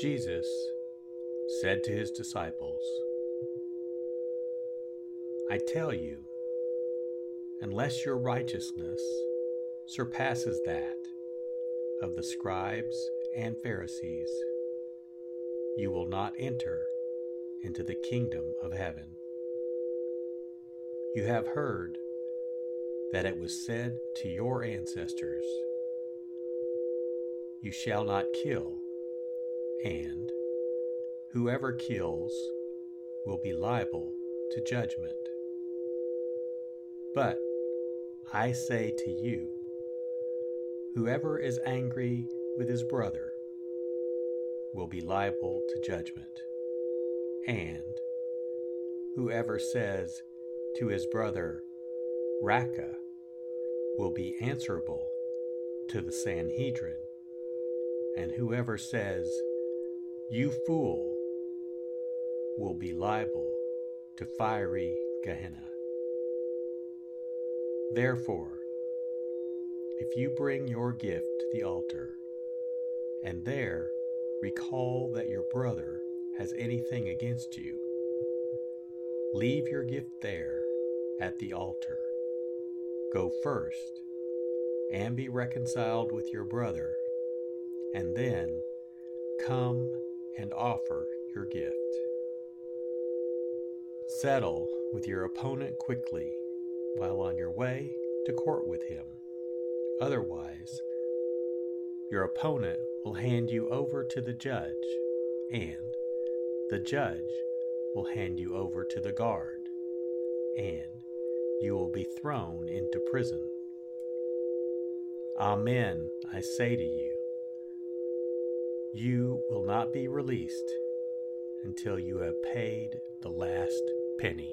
Jesus said to his disciples, I tell you, unless your righteousness surpasses that of the scribes and Pharisees, you will not enter into the kingdom of heaven. You have heard that it was said to your ancestors, You shall not kill and whoever kills will be liable to judgment. But I say to you, whoever is angry with his brother will be liable to judgment, and whoever says to his brother, Raca, will be answerable to the Sanhedrin, and whoever says, you fool will be liable to fiery Gehenna. Therefore, if you bring your gift to the altar, and there recall that your brother has anything against you, leave your gift there at the altar. Go first and be reconciled with your brother, and then come and offer your gift. Settle with your opponent quickly while on your way to court with him. Otherwise, your opponent will hand you over to the judge, and the judge will hand you over to the guard, and you will be thrown into prison. Amen, I say to you, you will not be released until you have paid the last penny.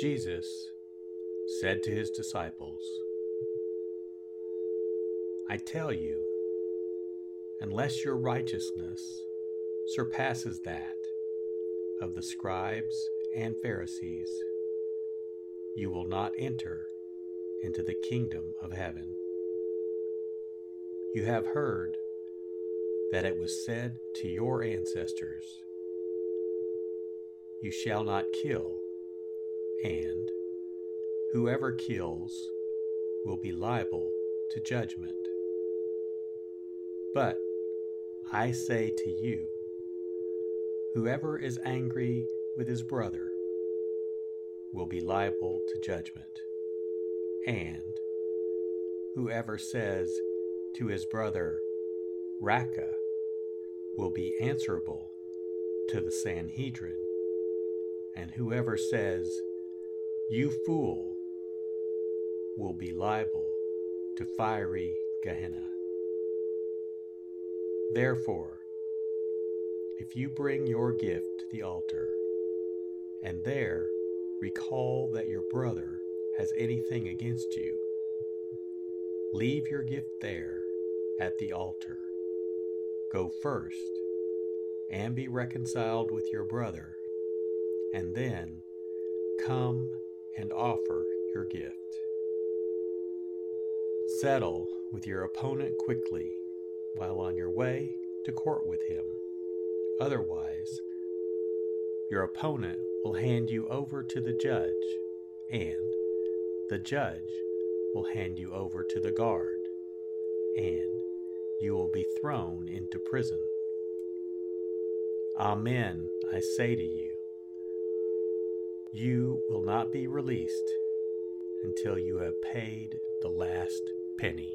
Jesus said to his disciples, I tell you, unless your righteousness surpasses that of the scribes and Pharisees, you will not enter into the kingdom of heaven. You have heard that it was said to your ancestors, You shall not kill and whoever kills will be liable to judgment. But I say to you, whoever is angry with his brother will be liable to judgment, and whoever says to his brother, Raca, will be answerable to the Sanhedrin, and whoever says you fool will be liable to fiery Gehenna. Therefore, if you bring your gift to the altar, and there recall that your brother has anything against you, leave your gift there at the altar. Go first and be reconciled with your brother, and then come and offer your gift. Settle with your opponent quickly while on your way to court with him. Otherwise, your opponent will hand you over to the judge, and the judge will hand you over to the guard, and you will be thrown into prison. Amen, I say to you you will not be released until you have paid the last penny.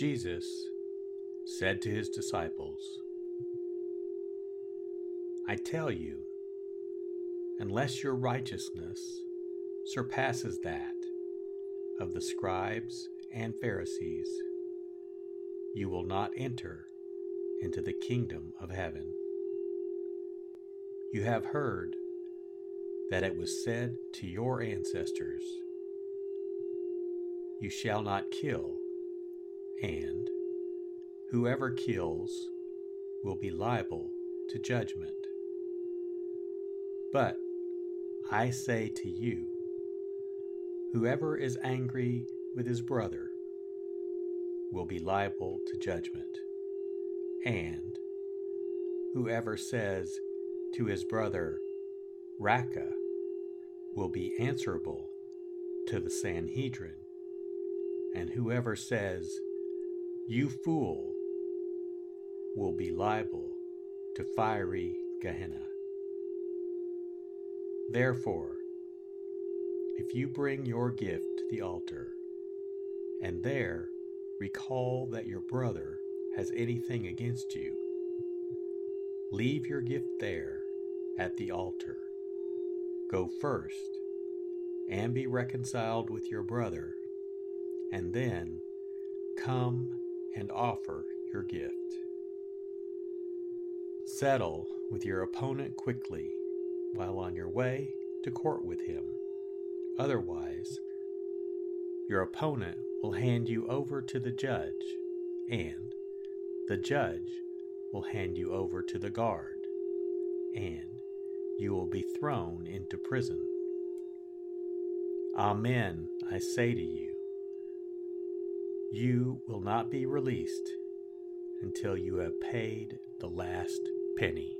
Jesus said to his disciples, I tell you, unless your righteousness surpasses that of the scribes and Pharisees, you will not enter into the kingdom of heaven. You have heard that it was said to your ancestors, You shall not kill and whoever kills will be liable to judgment. But I say to you, whoever is angry with his brother will be liable to judgment, and whoever says to his brother, Raca, will be answerable to the Sanhedrin, and whoever says, you fool will be liable to fiery Gehenna. Therefore, if you bring your gift to the altar, and there recall that your brother has anything against you, leave your gift there at the altar. Go first and be reconciled with your brother, and then come and offer your gift. Settle with your opponent quickly while on your way to court with him. Otherwise, your opponent will hand you over to the judge, and the judge will hand you over to the guard, and you will be thrown into prison. Amen, I say to you you will not be released until you have paid the last penny.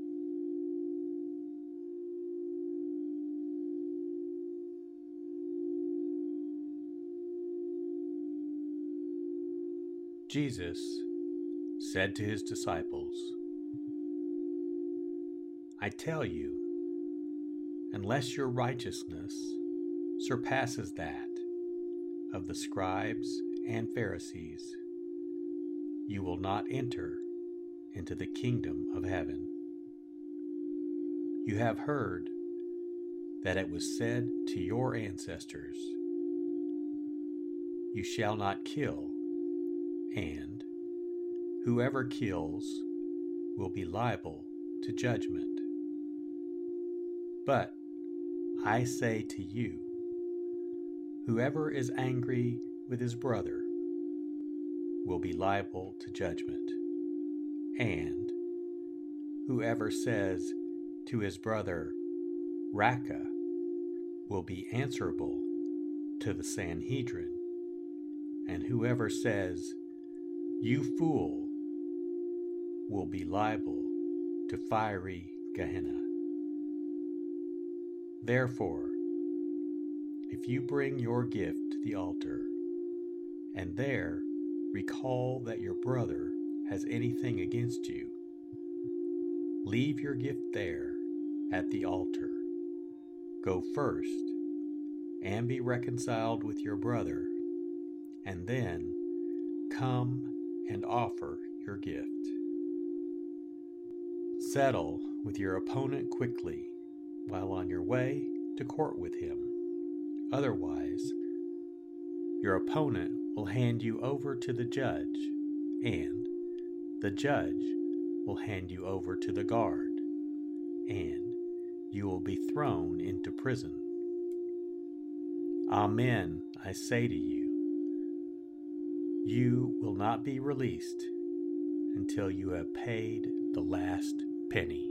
Jesus said to his disciples, I tell you, unless your righteousness surpasses that of the scribes and Pharisees, you will not enter into the kingdom of heaven. You have heard that it was said to your ancestors, You shall not kill, and whoever kills will be liable to judgment. But I say to you, whoever is angry with his brother will be liable to judgment. And whoever says to his brother, Raca, will be answerable to the Sanhedrin. And whoever says, You fool, will be liable to fiery Gehenna. Therefore, if you bring your gift to the altar, and there recall that your brother has anything against you, leave your gift there at the altar. Go first and be reconciled with your brother, and then come and offer your gift. Settle with your opponent quickly while on your way to court with him. Otherwise, your opponent will hand you over to the judge, and the judge will hand you over to the guard, and you will be thrown into prison. Amen, I say to you, you will not be released until you have paid the last penny.